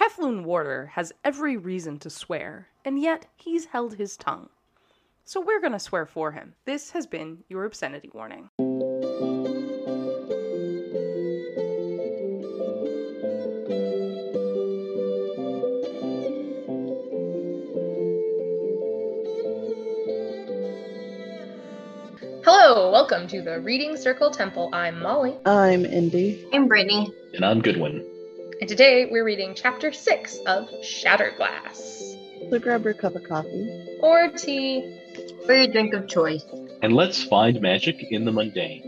Kethlun Warder has every reason to swear, and yet he's held his tongue. So we're going to swear for him. This has been your obscenity warning. Hello, welcome to the Reading Circle Temple. I'm Molly. I'm Indy. I'm Brittany. And I'm Goodwin. And today we're reading chapter 6 of Shatterglass. So grab your cup of coffee. Or tea. Or your drink of choice. And let's find magic in the mundane.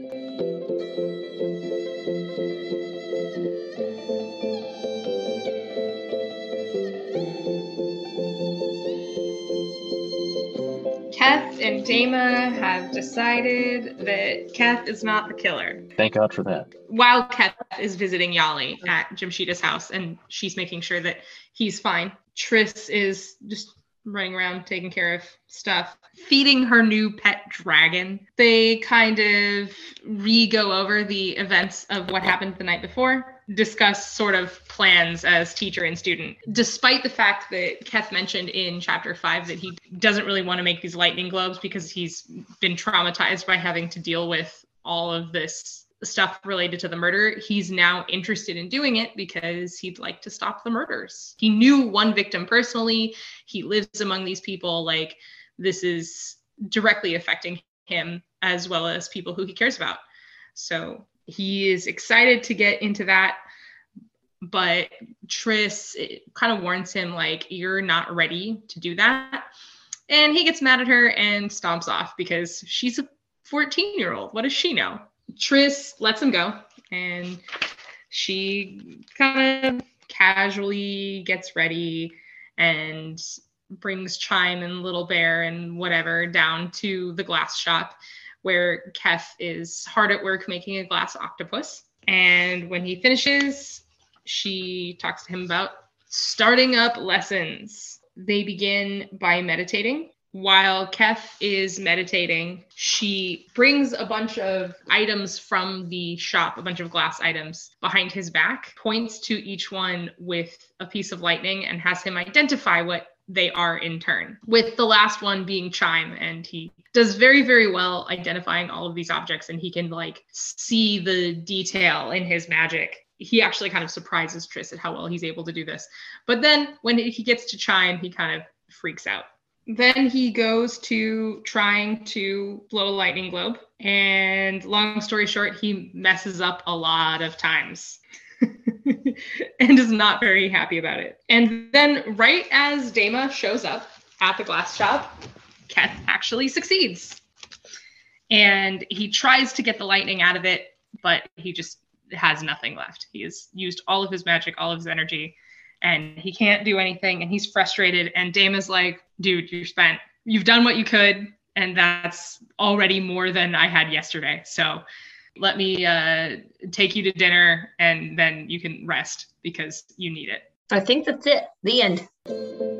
Keth and Dama have decided that Keth is not the killer. Thank God for that. While Keth is visiting Yali at Jamshidi's house and she's making sure that he's fine, Triss is just running around taking care of stuff, feeding her new pet dragon. They kind of re go over the events of what happened the night before, discuss sort of plans as teacher and student. Despite the fact that Keth mentioned in chapter five that he doesn't really want to make these lightning globes because he's been traumatized by having to deal with all of this stuff related to the murder, he's now interested in doing it because he'd like to stop the murders. He knew one victim personally, he lives among these people. Like, this is directly affecting him as well as people who he cares about. So he is excited to get into that. But Tris kind of warns him, like, you're not ready to do that. And he gets mad at her and stomps off because she's a 14 year old. What does she know? Triss lets him go and she kind of casually gets ready and brings Chime and Little Bear and whatever down to the glass shop where Keth is hard at work making a glass octopus. And when he finishes, she talks to him about starting up lessons. They begin by meditating while Keth is meditating, she brings a bunch of items from the shop, a bunch of glass items behind his back, points to each one with a piece of lightning, and has him identify what they are in turn, with the last one being Chime. And he does very, very well identifying all of these objects, and he can like see the detail in his magic. He actually kind of surprises Triss at how well he's able to do this. But then when he gets to Chime, he kind of freaks out then he goes to trying to blow a lightning globe. And long story short, he messes up a lot of times and is not very happy about it. And then, right as Dama shows up at the glass shop, Keth actually succeeds. And he tries to get the lightning out of it, but he just has nothing left. He has used all of his magic, all of his energy, and he can't do anything and he's frustrated and Dame is like, dude, you spent you've done what you could and that's already more than I had yesterday. So let me uh, take you to dinner and then you can rest because you need it. I think that's it. The end.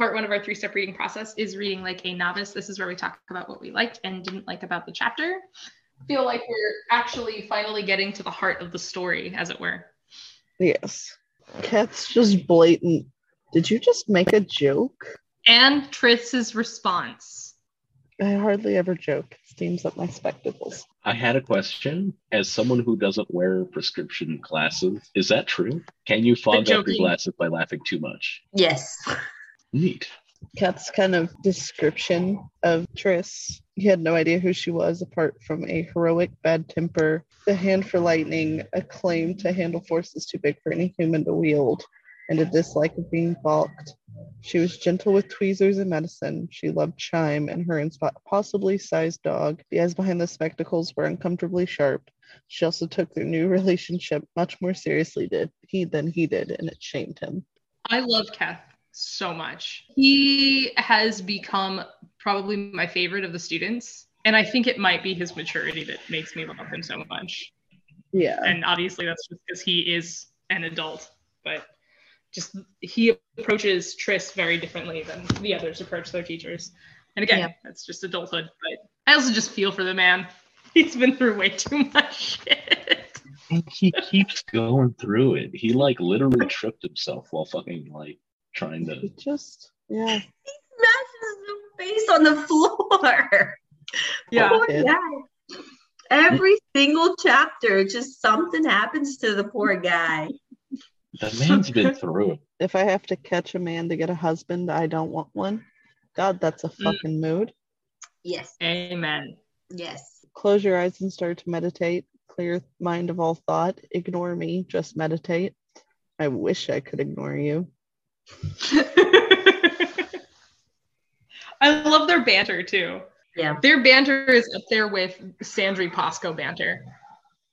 Part one of our three step reading process is reading like a novice. This is where we talk about what we liked and didn't like about the chapter. Feel like we're actually finally getting to the heart of the story, as it were. Yes. Keth's just blatant. Did you just make a joke? And Triss's response. I hardly ever joke. It steams up my spectacles. I had a question. As someone who doesn't wear prescription glasses, is that true? Can you fog up your glasses by laughing too much? Yes. Neat. Keth's kind of description of Triss. He had no idea who she was apart from a heroic bad temper, a hand for lightning, a claim to handle forces too big for any human to wield, and a dislike of being balked. She was gentle with tweezers and medicine. She loved Chime and her impossibly sized dog. The eyes behind the spectacles were uncomfortably sharp. She also took their new relationship much more seriously did he than he did, and it shamed him. I love Keth so much. He has become probably my favorite of the students. And I think it might be his maturity that makes me love him so much. Yeah. And obviously, that's just because he is an adult, but just he approaches Tris very differently than the others approach their teachers. And again, Yeah. that's just adulthood. But I also just feel for the man. He's been through way too much shit. He keeps going through it. He like literally tripped himself while fucking like trying to. He just, yeah. He smashes his face on the floor. Yeah. Poor kid. guy. Every single chapter, just something happens to the poor guy. The man's been through it. If I have to catch a man to get a husband, I don't want one. God, that's a Mm. fucking mood. Yes. Amen. Yes. Close your eyes and start to meditate. Clear mind of all thought. Ignore me. Just meditate. I wish I could ignore you. I love their banter too. Yeah. Their banter is up there with Sandry Pasco banter.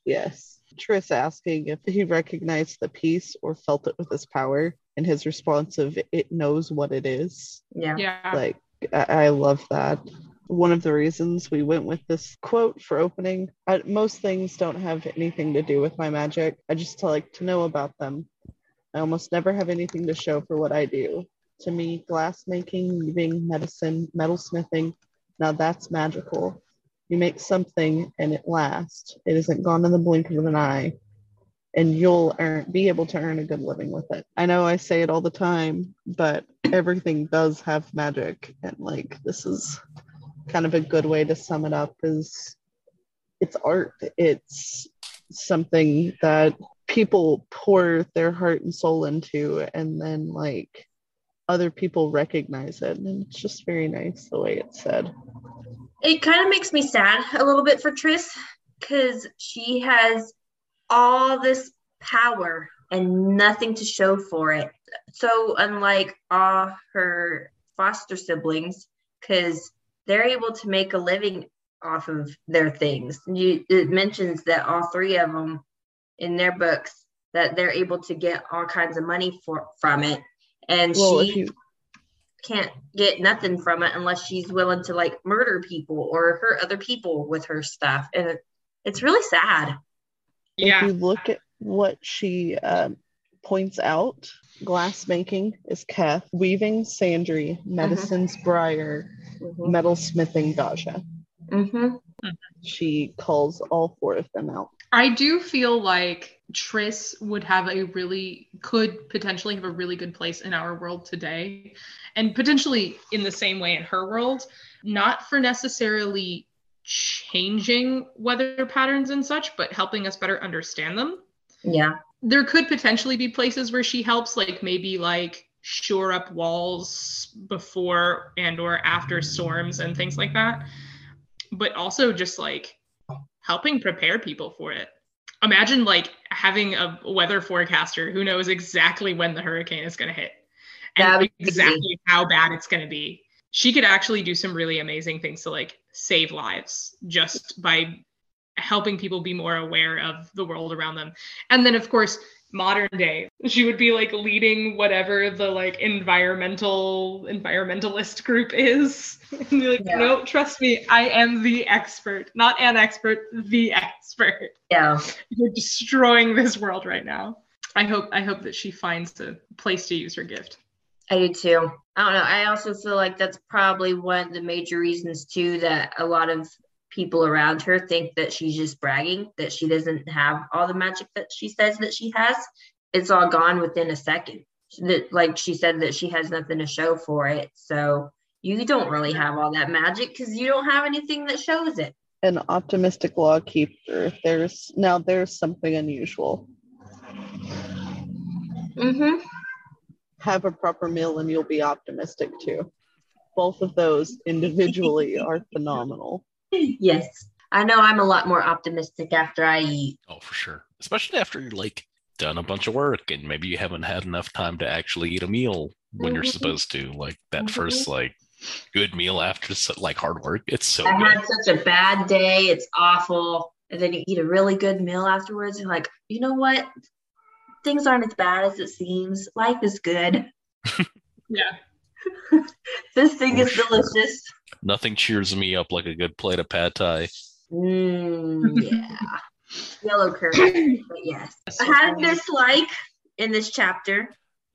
Yes. Tris asking if he recognized the piece or felt it with his power, and his response of "it knows what it is." Yeah. Yeah. Like I, I love that. One of the reasons we went with this quote for opening. I, most things don't have anything to do with my magic. I just like to know about them. I almost never have anything to show for what I do. To me, glass making, weaving, medicine, metalsmithing, now that's magical. You make something and it lasts. It isn't gone in the blink of an eye. And you'll earn, be able to earn a good living with it. I know I say it all the time, but everything does have magic. And like, this is kind of a good way to sum it up is it's art. It's something that people pour their heart and soul into and then like other people recognize it and it's just very nice the way it's said It kind of makes me sad a little bit for tris because she has all this power and nothing to show for it. So, unlike all her foster siblings, because they're able to make a living off of their things. You, it mentions that all three of them in their books that they're able to get all kinds of money for from it, and well she you can't get nothing from it unless she's willing to like murder people or hurt other people with her stuff and it, it's really sad if Yeah. you look at what she um, points out glass making is Keth, weaving Sandry, medicines Briar, mm-hmm. metalsmithing Daja. Mm-hmm. She calls all four of them out. I do feel like Triss would have a really could potentially have a really good place in our world today and potentially in the same way in her world, not for necessarily changing weather patterns and such, but helping us better understand them. yeah There could potentially be places where she helps like maybe like shore up walls before and or after storms and things like that. But also just like helping prepare people for it. Imagine like having a weather forecaster who knows exactly when the hurricane is going to hit and exactly how bad it's going to be. She could actually do some really amazing things to like save lives just by helping people be more aware of the world around them. And then of course, modern day. She would be like leading whatever the like environmental environmentalist group is. and be like, Yeah. no, trust me, I am the expert. Not an expert, the expert. Yeah. You're destroying this world right now. I hope I hope that she finds a place to use her gift. I do too. I don't know. I also feel like that's probably one of the major reasons too that a lot of people around her think that she's just bragging, that she doesn't have all the magic that she says that she has. It's all gone within a second. That like she said that she has nothing to show for it. So you don't really have all that magic because you don't have anything that shows it. An optimistic law keeper. There's now there's something unusual. Mm-hmm. Have a proper meal and you'll be optimistic too. Both of those individually are phenomenal. Yes. I know I'm a lot more optimistic after I eat. Oh, for sure. Especially after you're like done a bunch of work and maybe you haven't had enough time to actually eat a meal when you're Mhm. supposed to. Like that first like good meal after like hard work. It's so I good. had such a bad day. It's awful. And then you eat a really good meal afterwards. You're like, you know what? Things aren't as bad as it seems. Life is good. Yeah. This thing is delicious. Nothing cheers me up like a good plate of pad thai. Mm, yeah. Yellow curry. But yes. I had a dislike in this chapter.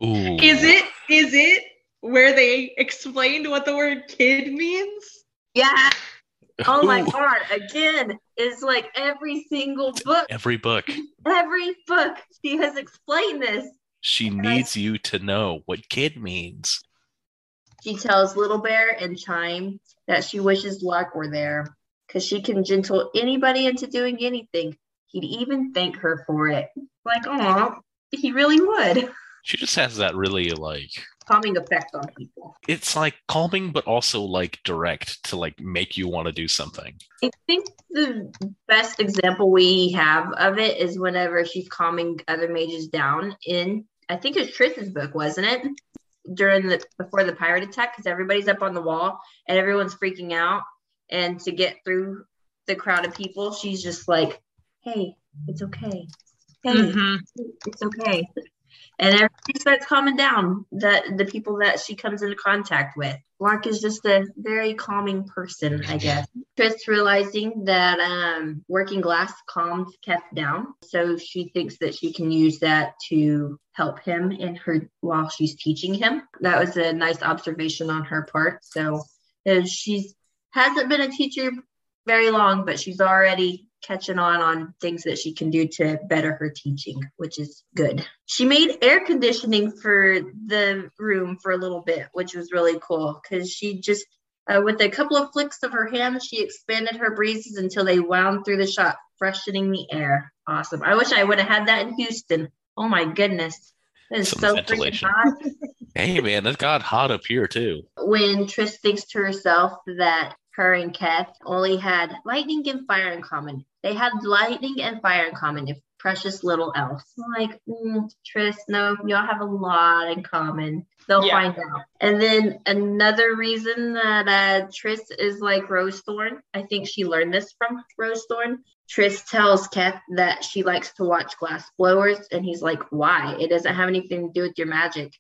Ooh. Is it is it where they explained what the word kid means? Yeah. Oh my Ooh. god. Again, it's like every single book, Every book. every book, she has explained this. She needs you to know what kid means. She tells Little Bear and Chime that she wishes Lark were there because she can gentle anybody into doing anything. He'd even thank her for it. Like, oh, he really would. She just has that really like Calming effect on people. it's like calming but also like direct to like make you want to do something. I think the best example we have of it is whenever she's calming other mages down in, I think it's Triss's book, wasn't it? During the before the pirate attack, because everybody's up on the wall and everyone's freaking out. And to get through the crowd of people, she's just like, hey, it's okay. Hey, Mhm. it's okay. And everybody starts calming down. that the people that she comes into contact with. Lark is just a very calming person, I guess. Tris realizing that um, working glass calmed Keth down, so she thinks that she can use that to help him in her while she's teaching him. That was a nice observation on her part. So she's hasn't been a teacher very long, but she's already catching on on things that she can do to better her teaching, which is good. She made air conditioning for the room for a little bit, which was really cool because she just, uh, with a couple of flicks of her hand, she expanded her breezes until they wound through the shop, freshening the air. Awesome. I wish I would have had that in Houston. Oh my goodness. It is Some so freaking hot Hey man, it got hot up here too. when Triss thinks to herself that her and Keth only had lightning and fire in common. They had lightning and fire in common, if precious little else. I'm like, mm, Triss, no, y'all have a lot in common. They'll Yeah. find out. And then another reason that uh, Triss is like Rosethorn, I think she learned this from Rosethorn. Triss tells Keth that she likes to watch glass blowers, and he's like, why? It doesn't have anything to do with your magic.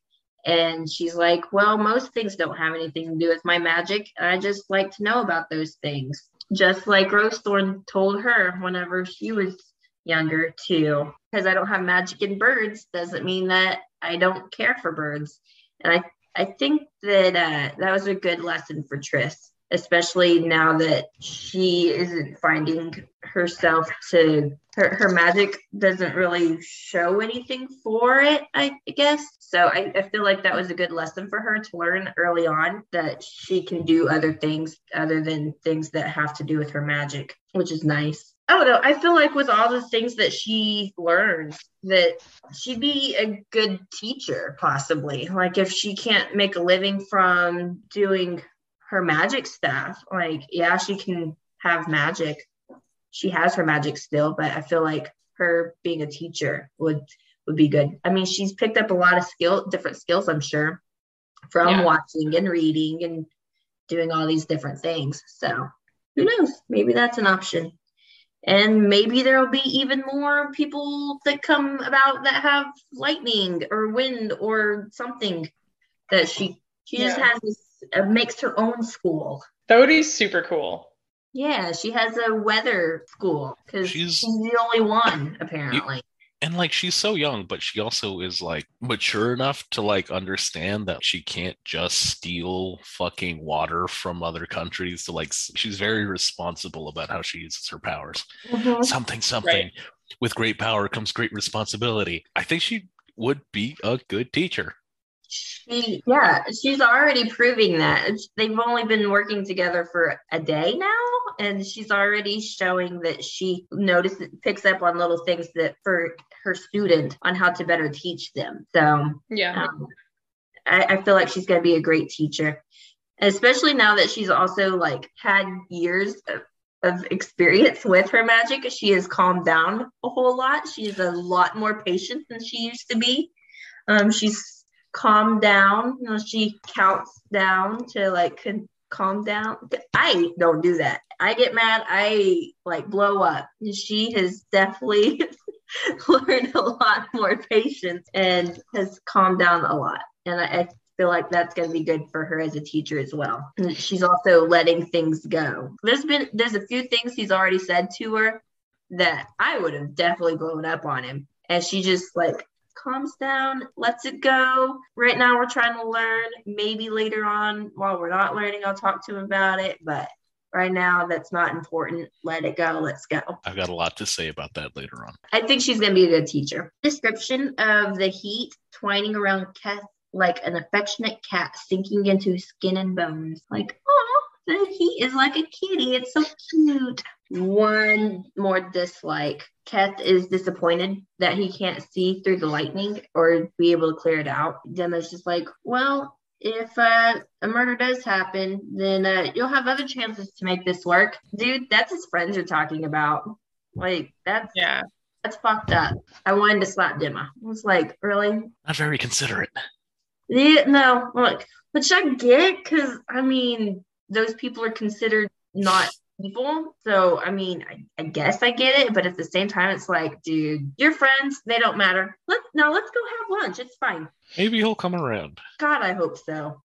And she's like, Well, most things don't have anything to do with my magic. And I just like to know about those things. Just like Rosethorn told her whenever she was younger, too. Because I don't have magic in birds doesn't mean that I don't care for birds. And I, I think that uh, that was a good lesson for Triss, especially now that she isn't finding herself to her, her magic doesn't really show anything for it, I guess. So I, I feel like that was a good lesson for her to learn early on that she can do other things other than things that have to do with her magic, which is nice. Don't know. I feel like with all the things that she learns, that she'd be a good teacher, possibly. Like if she can't make a living from doing her magic stuff, like, yeah, she can have magic. She has her magic still, but I feel like her being a teacher would would be good. I mean, she's picked up a lot of skill, different skills, I'm sure, from Yeah. watching and reading and doing all these different things. So who knows? Maybe that's an option. And maybe there'll be even more people that come about that have lightning or wind or something that she she just has this uh, makes her own school. That would be super cool. Yeah, she has a weather school because She's- she's, the only one apparently. and like she's so young but she also is like mature enough to like understand that she can't just steal fucking water from other countries to like she's very responsible about how she uses her powers Mhm. something something with great power comes great responsibility i think she would be a good teacher She, yeah, she's already proving that. It's- They've only been working together for a day now, and she's already showing that she notices, picks up on little things that for her student on how to better teach them. So Yeah. um, I, I feel like she's going to be a great teacher, especially now that she's also like had years of, of experience with her magic. She has calmed down a whole lot. She's a lot more patient than she used to be. Um, she's calmed down. You know, she counts down to like con- calm down. I don't do that. I get mad. I like blow up. She has definitely learned a lot more patience and has calmed down a lot. And I, I feel like that's going to be good for her as a teacher as well. And she's also letting things go. There's been there's a few things he's already said to her that I would have definitely blown up on him, and she just like calms down, lets it go. Right now we're trying to learn. Maybe later on, while we're not learning, I'll talk to him about it. But right now, that's not important. Let it go. Let's go. i've got a lot to say about that later on I think she's going to be a good teacher. Description of the heat twining around Keth like an affectionate cat sinking into skin and bones. Like, the is like a kitty. It's so cute. One more dislike. Keth is disappointed that he can't see through the lightning or be able to clear it out. Gemma's just like, well, if uh, a murder does happen, then uh, you'll have other chances to make this work. Dude, that's his friends are talking about. Like, that's Yeah. that's fucked up. I wanted to slap Dimma. I was like, really? not very considerate Yeah, no, like, which I get because I mean, those people are considered not people. So I mean, I, I guess I get it, but at the same time, it's like, dude, your friends, they don't matter. Let's now let's go have lunch. It's fine. maybe he'll come around God, I hope so.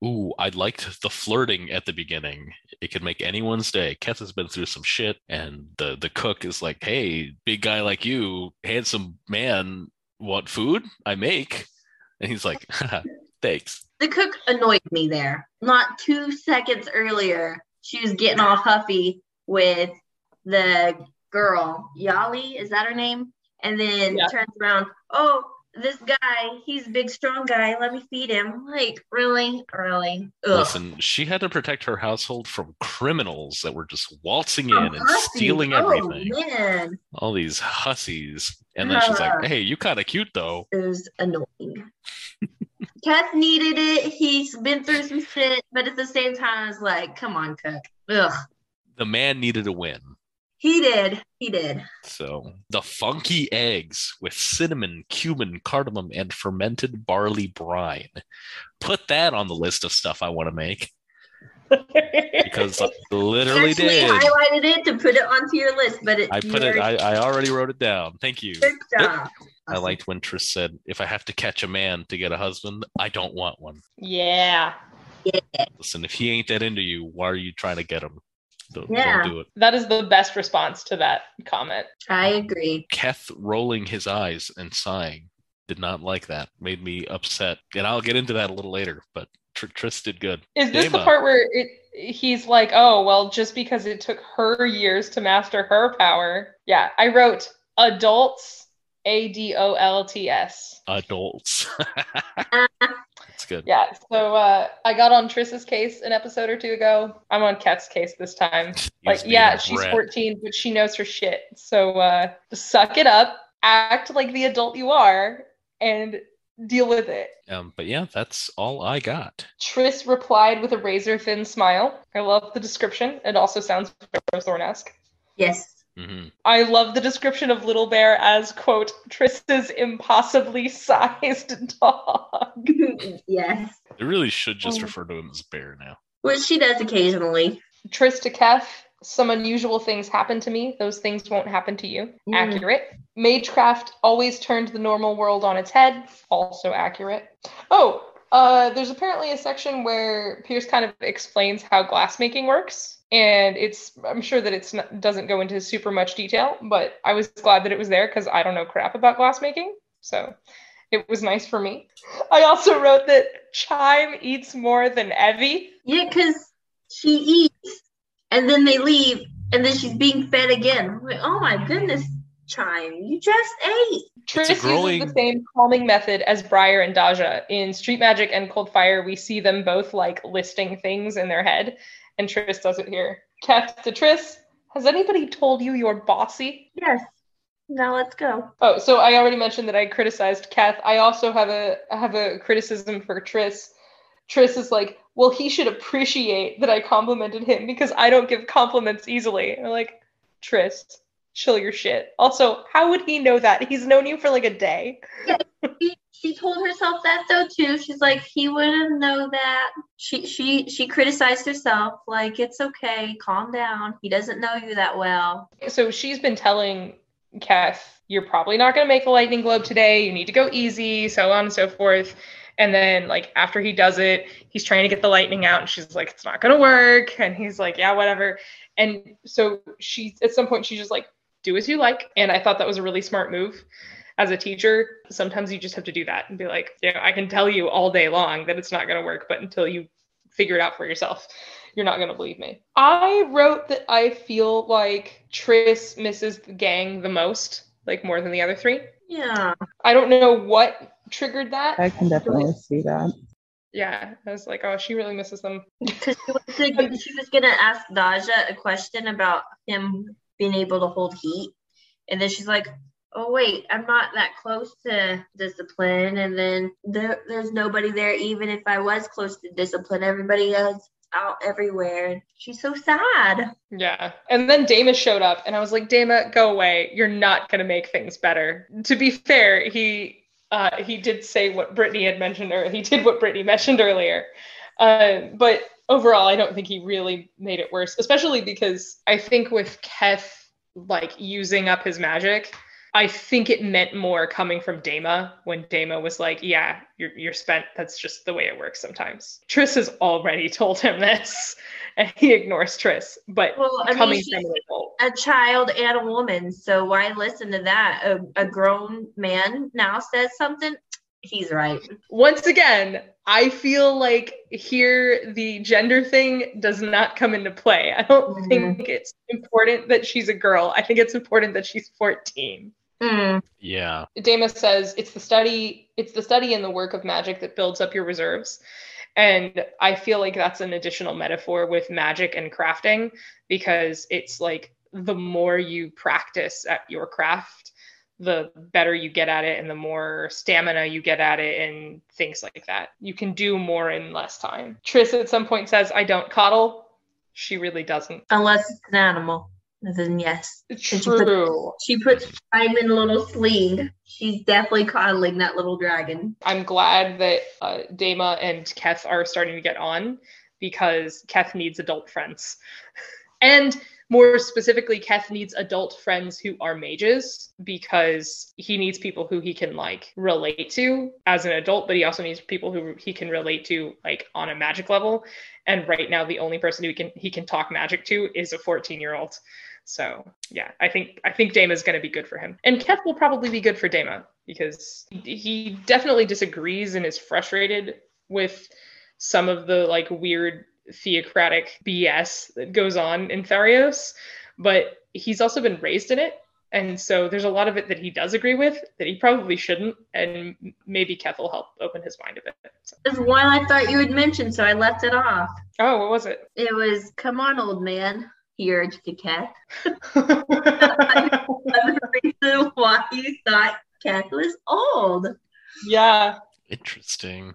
Ooh, I liked the flirting at the beginning. It could make anyone's day. Keth has been through some shit, and the the cook is like, "Hey, big guy like you, handsome man, want food? I make." And he's like, "Haha, "Thanks." The cook annoyed me there. Not two seconds earlier, she was getting all huffy with the girl, Yali, is that her name? And then Yeah. turns around, oh, this guy, he's a big, strong guy. Let me feed him. Like, really? Really? Ugh. Listen, she had to protect her household from criminals that were just waltzing in and hussy. stealing Oh, everything. man. All these hussies. And then she's Uh. like, "Hey, you kind of cute though." It was annoying. Keth needed it. He's been through some shit, but at the same time, I was like, come on, Cook. Ugh. The man needed a win. He did. He did. So the funky eggs with cinnamon, cumin, cardamom, and fermented barley brine. Put that on the list of stuff I want to make because I literally Actually did. highlighted it to put it onto your list, but it I put it. I, I already wrote it down. Thank you. good job. I liked when Trish said, "If I have to catch a man to get a husband, I don't want one." yeah. Listen, if he ain't that into you, why are you trying to get him? Don't, Yeah. don't do it. That is the best response to that comment. I agree. Keth rolling his eyes and sighing did not like that. Made me upset, and I'll get into that a little later. But Tr- Tris did good. Is this the part where it, he's like, oh, well, just because it took her years to master her power? Yeah, I wrote adults, A D O L T S. Adults. That's good. Yeah, so uh, I got on Triss's case an episode or two ago. I'm on Keth's case this time. Like, yeah, she's brat. 14, but she knows her shit. So uh, suck it up, act like the adult you are, and deal with it. Um, but yeah, that's all I got. Triss replied with a razor thin smile. I love the description. It also sounds very Thorn-esque. Yes. Hmm I love the description of Little Bear as, quote, Triss's impossibly sized dog. yes. They really should just Oh. refer to him as Bear now. Which she does occasionally. Triss to Keth, Some unusual things happen to me. Those things won't happen to you. Mm. Accurate. Magecraft always turned the normal world on its head. Also accurate. Oh, uh, there's apparently a section where Pierce kind of explains how glassmaking works, and it's I'm sure that it doesn't go into super much detail, but I was glad that it was there because I don't know crap about glassmaking, so it was nice for me. I also wrote that Chime eats more than Evvy. Yeah, because she eats, and then they leave, and then she's being fed again. Like, oh my goodness, Chime, you just ate. Triss growing... uses the same calming method as Briar and Daja. In Street Magic and Cold Fire, we see them both like listing things in their head, and Triss does it here. Keth to Triss, has anybody told you you're bossy? Yes. Now let's go. Oh, so I already mentioned that I criticized Keth. I also have a I have a criticism for Triss. Triss is like, well, he should appreciate that I complimented him because I don't give compliments easily. I'm like, Triss, chill your shit. Also, how would he know that? He's known you for like a day. Yeah, she, she told herself that though too. She's like, he wouldn't know that. She she she criticized herself. Like, it's okay, calm down. He doesn't know you that well. So she's been telling Keth, you're probably not gonna make the lightning globe today. You need to go easy, so on and so forth. And then like after he does it, he's trying to get the lightning out, and she's like, it's not gonna work. And he's like, yeah, whatever. And so she at some point she's just like, do as you like. And I thought that was a really smart move. As a teacher, sometimes you just have to do that and be like, you know, I can tell you all day long that it's not going to work, but until you figure it out for yourself, you're not going to believe me. I wrote that I feel like Tris misses the gang the most, like more than the other three. Yeah. I don't know what triggered that. I can definitely see that. Yeah, I was like, oh, she really misses them. Because she was, she was gonna ask Daja a question about him being able to hold heat. And then she's like, oh wait, I'm not that close to discipline. And then there, there's nobody there, even if I was close to discipline. Everybody else out everywhere. She's so sad. Yeah. And then Dama showed up, and I was like, Dama, go away. You're not gonna make things better. To be fair, he uh, he did say what Brittany had mentioned, or he did what Brittany mentioned earlier. Uh, but overall, I don't think he really made it worse, especially because I think with Keth like using up his magic, I think it meant more coming from Dama when Dama was like, "Yeah, you're you're spent. That's just the way it works sometimes." Triss has already told him this, and he ignores Triss. But well, I coming mean, from a child and a woman, so why listen to that? A, a grown man now says something he's right. Once again, I feel like here the gender thing does not come into play. I don't mm-hmm. think it's important that she's a girl. I think it's important that she's 14. Mm. Yeah. Dama says it's the study it's the study and the work of magic that builds up your reserves. And I feel like that's an additional metaphor with magic and crafting because it's like the more you practice at your craft, the better you get at it and the more stamina you get at it and things like that. You can do more in less time. Triss at some point says, I don't coddle. She really doesn't. Unless it's an animal. Then yes. True. She, put, she puts time in a little sling. She's definitely coddling that little dragon. I'm glad that uh, Dama and Keth are starting to get on because Keth needs adult friends. and more specifically, Keth needs adult friends who are mages because he needs people who he can like relate to as an adult, but he also needs people who he can relate to like on a magic level. And right now, the only person who can he can talk magic to is a 14 year old. So yeah, I think I think Dama is going to be good for him, and Keth will probably be good for Dama because he definitely disagrees and is frustrated with some of the like weird theocratic BS that goes on in Tharios, but he's also been raised in it. And so there's a lot of it that he does agree with that he probably shouldn't, and maybe Keth will help open his mind a bit. So. There's one I thought you had mentioned, so I left it off. Oh, what was it? It was, "Come on, old man," he urged to Keth. the reason why you thought Keth was old. Yeah. Interesting.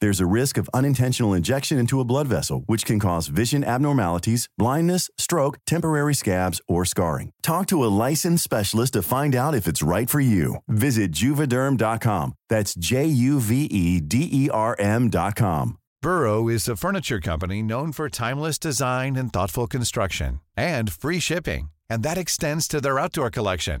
There's a risk of unintentional injection into a blood vessel, which can cause vision abnormalities, blindness, stroke, temporary scabs, or scarring. Talk to a licensed specialist to find out if it's right for you. Visit juvederm.com. That's J U V E D E R M.com. Burrow is a furniture company known for timeless design and thoughtful construction and free shipping, and that extends to their outdoor collection.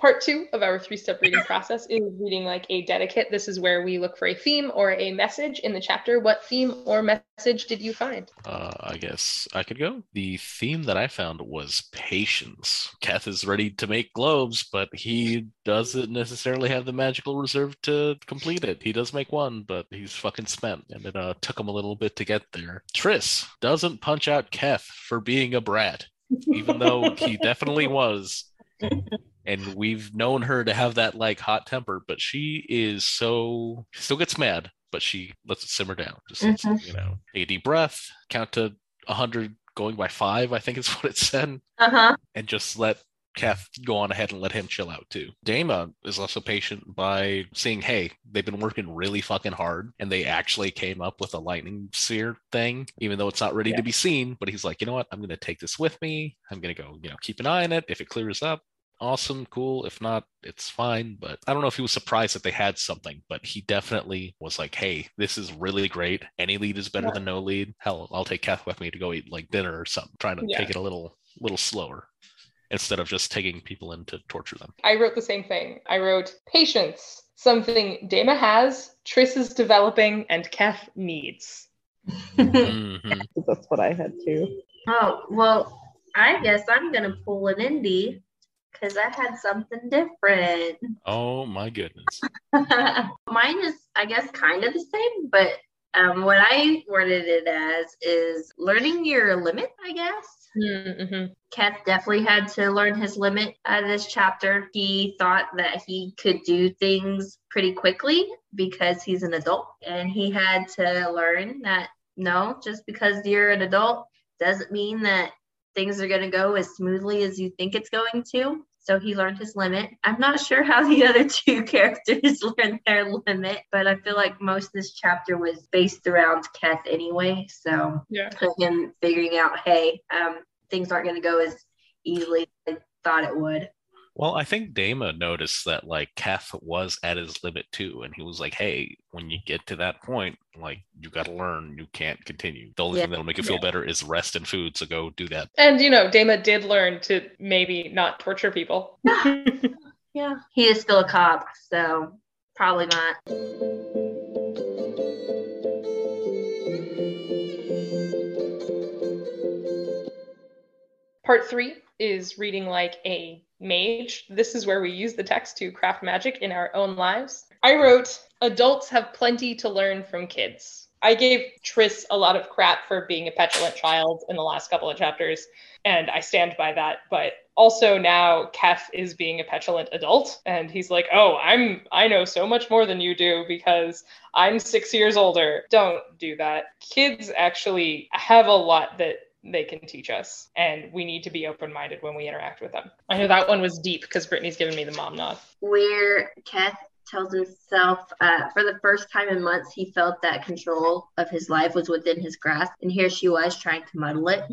Part two of our three step reading process is reading like a dedicate. This is where we look for a theme or a message in the chapter. What theme or message did you find? Uh, I guess I could go. The theme that I found was patience. Keth is ready to make globes, but he doesn't necessarily have the magical reserve to complete it. He does make one, but he's fucking spent, and it uh, took him a little bit to get there. Triss doesn't punch out Keth for being a brat, even though he definitely was and we've known her to have that like hot temper, but she is so still gets mad, but she lets it simmer down. Just Mhm. you know, take a deep breath, count to hundred, going by five, I think is what it said, Uh-huh. and just let Keth go on ahead and let him chill out too. Dama is also patient by seeing, hey, they've been working really fucking hard and they actually came up with a lightning sphere thing, even though it's not ready to be seen. But he's like, you know what? I'm going to take this with me. I'm going to go, you know, keep an eye on it. If it clears up, awesome, cool. If not, it's fine. But I don't know if he was surprised that they had something, but he definitely was like, hey, this is really great. Any lead is better Yeah. than no lead. Hell, I'll take Keth with me to go eat like dinner or something, trying to Yeah. take it a little, little slower instead of just taking people in to torture them. I wrote the same thing. I wrote patience, something Dama has, Triss is developing, and Keth needs. Mhm. That's what I had too. Oh, well, I guess I'm going to pull an indie because I had something different. Oh my goodness. Mine is, I guess, kind of the same, but um, what I worded it as is learning your limit, I guess. Mm-hmm. Keth definitely had to learn his limit out of this chapter. He thought that he could do things pretty quickly because he's an adult, and he had to learn that no, just because you're an adult doesn't mean that things are going to go as smoothly as you think it's going to. So he learned his limit. I'm not sure how the other two characters learned their limit, but I feel like most of this chapter was based around Keth anyway. So Yeah. him figuring out, hey, um, things aren't going to go as easily as I thought it would. Well, I think Dama noticed that like Keth was at his limit too, and he was like, "Hey, when you get to that point, like you got to learn. You can't continue. The only Yeah. thing that'll make you feel better is rest and food. So go do that." And you know, Dama did learn to maybe not torture people. Yeah, he is still a cop, so Probably not. Part three is reading like a mage. This is where we use the text to craft magic in our own lives. I wrote, Adults have plenty to learn from kids. I gave Triss a lot of crap for being a petulant child in the last couple of chapters, and I stand by that. But also now Keth is being a petulant adult, and he's like, "Oh, I'm I know so much more than you do because I'm six years older." Don't do that. Kids actually have a lot that they can teach us, and we need to be open minded when we interact with them. I know that one was deep because Brittany's giving me the mom nod. Where Keth tells himself uh, for the first time in months he felt that control of his life was within his grasp and here she was trying to muddle it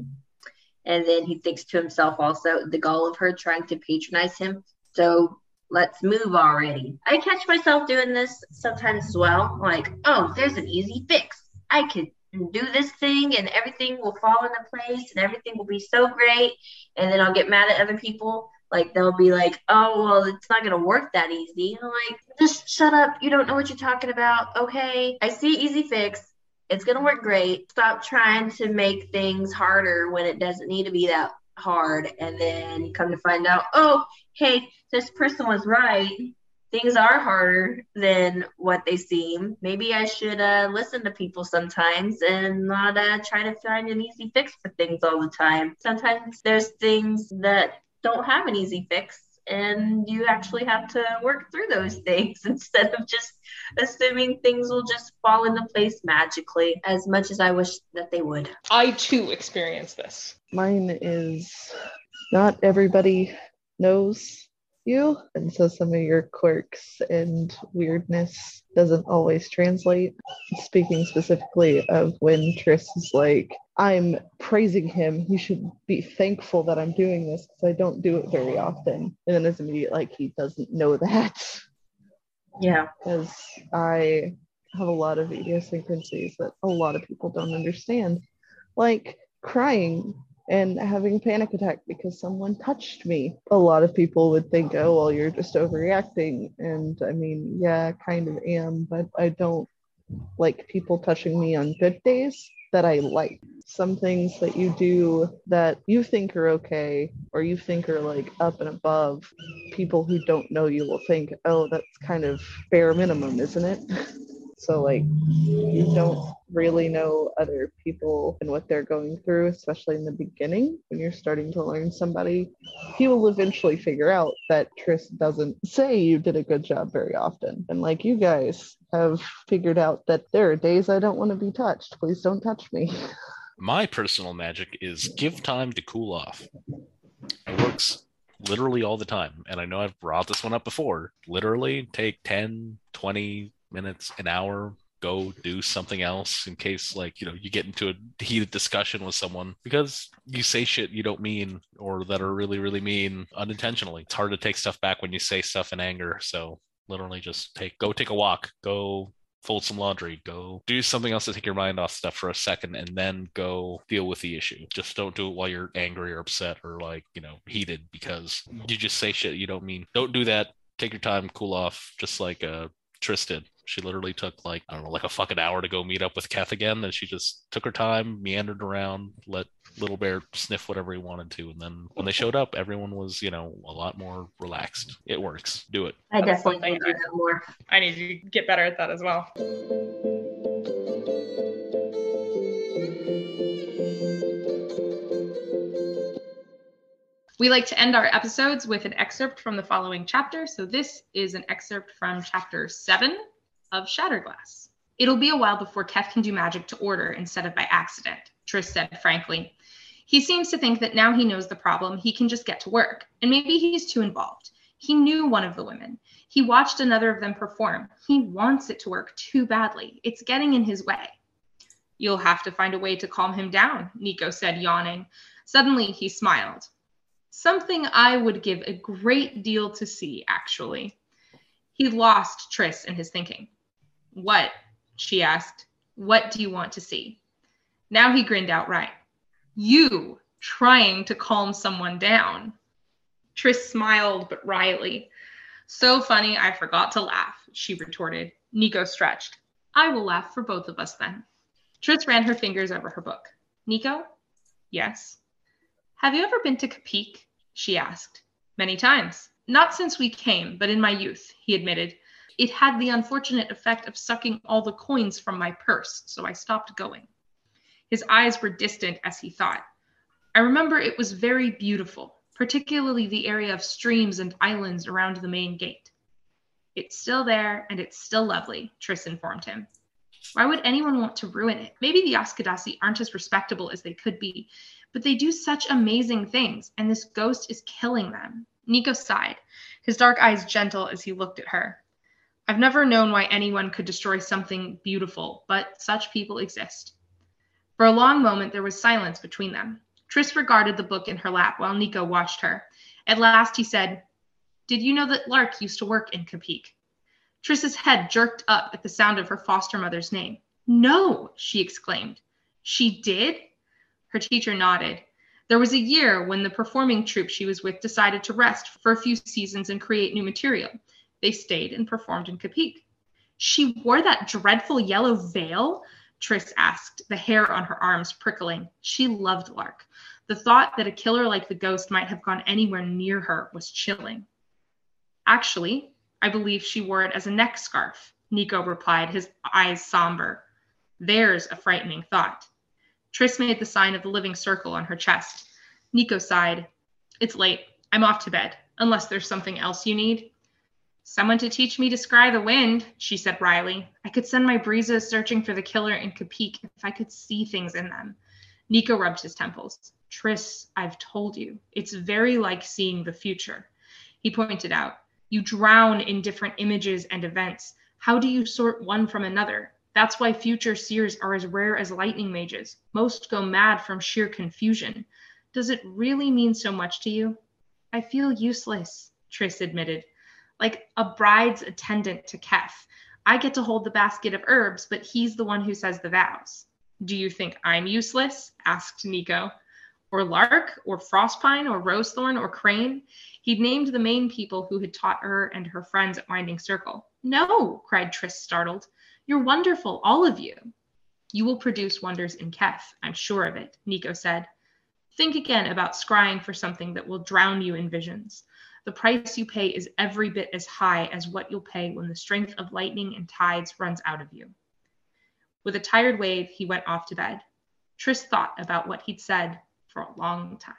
and then he thinks to himself also the gall of her trying to patronize him so let's move already i catch myself doing this sometimes as well like oh there's an easy fix i could do this thing and everything will fall into place and everything will be so great and then i'll get mad at other people like they'll be like, "Oh, well, it's not gonna work that easy." and I'm like, just shut up. You don't know what you're talking about. Okay, I see easy fix. It's gonna work great. Stop trying to make things harder when it doesn't need to be that hard. And then you come to find out, oh, hey, this person was right. Things are harder than what they seem. Maybe I should uh, listen to people sometimes and not uh, try to find an easy fix for things all the time. Sometimes there's things that don't have an easy fix and you actually have to work through those things instead of just assuming things will just fall into place magically as much as I wish that they would. I too experience this. Mine is not everybody knows you. And so some of your quirks and weirdness doesn't always translate. Speaking specifically of when Tris is like i'm praising him. He should be thankful that i'm doing this because i don't do it very often. And then it's immediate like he doesn't know that. Yeah. Because i have a lot of idiosyncrasies that a lot of people don't understand. Like crying and having a panic attack because someone touched me. A lot of people would think, oh, well, you're just overreacting. And I mean, yeah, kind of am, but I don't like people touching me on good days that I like. Some things that you do that you think are okay or you think are like up and above, people who don't know you will think, oh, that's kind of bare minimum, isn't it? So, like, you don't really know other people and what they're going through, especially in the beginning when you're starting to learn somebody. He will eventually figure out that Tris doesn't say you did a good job very often. And, like, you guys have figured out that there are days I don't want to be touched. Please don't touch me. My personal magic is give time to cool off. It works literally all the time. And I know I've brought this one up before. Literally take 10, 20, minutes, an hour, go do something else in case like you know you get into a heated discussion with someone because you say shit you don't mean or that are really really mean unintentionally. It's hard to take stuff back when you say stuff in anger. So literally just take go take a walk go fold some laundry go do something else to take your mind off stuff for a second and then go deal with the issue. Just don't do it while you're angry or upset or like you know heated because you just say shit you don't mean. Don't do that. Take your time. Cool off. Just like uh tristan she literally took like I don't know, like a fucking hour to go meet up with Keth again. Then she just took her time, meandered around, let Little Bear sniff whatever he wanted to, and then when they showed up, everyone was you know a lot more relaxed. It works. Do it. I definitely need to do that more. I need to get better at that as well. We like to end our episodes with an excerpt from the following chapter. So, this is an excerpt from chapter seven of Shatterglass. It'll be a while before Keth can do magic to order instead of by accident, Tris said frankly. He seems to think that now he knows the problem, he can just get to work. And maybe he's too involved. He knew one of the women. He watched another of them perform. He wants it to work too badly. It's getting in his way. You'll have to find a way to calm him down, Niko said, yawning. Suddenly he smiled. Something I would give a great deal to see, actually. He lost Tris in his thinking. What? She asked. What do you want to see? Now he grinned outright. You trying to calm someone down. Tris smiled, but wryly. So funny, I forgot to laugh, she retorted. Niko stretched. I will laugh for both of us then. Tris ran her fingers over her book. Niko? Yes. Have you ever been to Capique? She asked. Many times. Not since we came, but in my youth, he admitted. It had the unfortunate effect of sucking all the coins from my purse, so I stopped going. His eyes were distant as he thought. I remember it was very beautiful, particularly the area of streams and islands around the main gate. It's still there and it's still lovely, Tris informed him. Why would anyone want to ruin it? Maybe the yaskedasi aren't as respectable as they could be, but they do such amazing things, and this ghost is killing them. Niko sighed, his dark eyes gentle as he looked at her. I've never known why anyone could destroy something beautiful, but such people exist. For a long moment, there was silence between them. Tris regarded the book in her lap while Niko watched her. At last, he said, Did you know that Lark used to work in Capique? Tris's head jerked up at the sound of her foster mother's name. No, she exclaimed. She did? Her teacher nodded. There was a year when the performing troupe she was with decided to rest for a few seasons and create new material. They stayed and performed in Capique. She wore that dreadful yellow veil? Tris asked, the hair on her arms prickling. She loved Lark. The thought that a killer like the ghost might have gone anywhere near her was chilling. Actually, I believe she wore it as a neck scarf, Niko replied, his eyes somber. There's a frightening thought. Tris made the sign of the living circle on her chest. Niko sighed. It's late. I'm off to bed, unless there's something else you need. Someone to teach me to scry the wind, she said wryly. I could send my breezes searching for the killer in Capique if I could see things in them. Niko rubbed his temples. Tris, I've told you, it's very like seeing the future. He pointed out, You drown in different images and events. How do you sort one from another? That's why future seers are as rare as lightning mages. Most go mad from sheer confusion. Does it really mean so much to you? I feel useless, Tris admitted like a bride's attendant to Keth. I get to hold the basket of herbs, but he's the one who says the vows. Do you think I'm useless? asked Niko. Or Lark, or Frostpine, or Rosethorn, or Crane? He'd named the main people who had taught her and her friends at Winding Circle. No, cried Tris, startled. You're wonderful, all of you. You will produce wonders in Keth, I'm sure of it, Niko said. Think again about scrying for something that will drown you in visions. The price you pay is every bit as high as what you'll pay when the strength of lightning and tides runs out of you. With a tired wave, he went off to bed. Tris thought about what he'd said for a long time.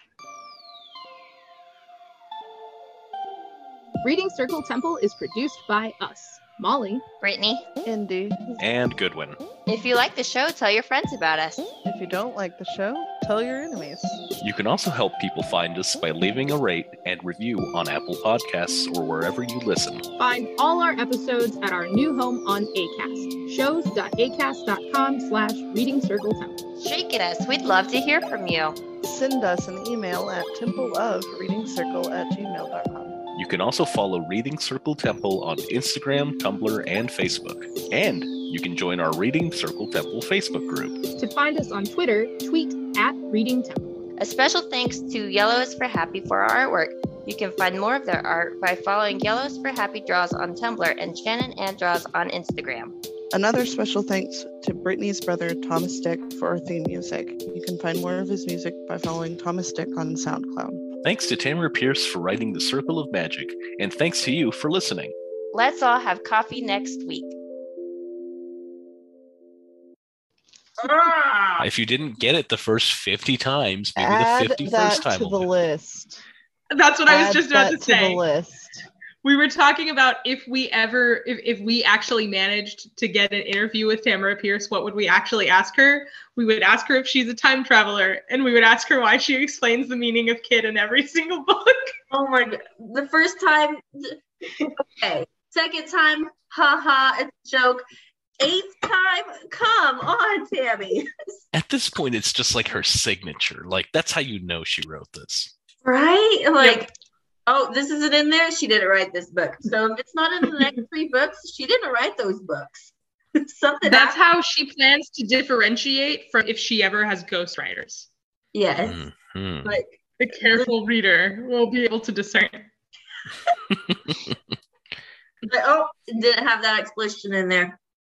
Reading Circle Temple is produced by us. Molly, Brittany, Indy. And Goodwin. If you like the show, tell your friends about us. If you don't like the show, tell your enemies. You can also help people find us by leaving a rate and review on Apple Podcasts or wherever you listen. Find all our episodes at our new home on ACAST, shows.acast.com slash reading circle temple. Shake it us. We'd love to hear from you. Send us an email at templeofreadingcircle at gmail.com. You can also follow Reading Circle Temple on Instagram, Tumblr, and Facebook. And you can join our Reading Circle Temple Facebook group. To find us on Twitter, tweet at Reading Temple. A special thanks to Yellow is for Happy for our artwork. You can find more of their art by following Yellows for Happy Draws on Tumblr and Shannon and Draws on Instagram. Another special thanks to Brittany's brother Thomas Dick for our theme music. You can find more of his music by following Thomas Dick on SoundCloud. Thanks to Tamora Pierce for writing The Circle of Magic, and thanks to you for listening. Let's all have coffee next week. Ah! If you didn't get it the first 50 times, maybe Add the 51st that time. to the list. That's what I was just about that to say. the list. we were talking about if we ever if, if we actually managed to get an interview with tamora pierce what would we actually ask her we would ask her if she's a time traveler and we would ask her why she explains the meaning of kid in every single book Oh my god. The first time, okay. Second time, haha, it's a joke. Eighth time, come on, Tammy. At this point, it's just like her signature. Like, that's how you know she wrote this. Right? Like, oh, this isn't in there. She didn't write this book. So if it's not in the next three books, she didn't write those books. Something that's happened. how she plans to differentiate from if she ever has ghostwriters Yes. Mhm. Like, the careful reader will be able to discern But, oh, didn't have that explanation in there.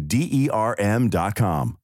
D E R M.com.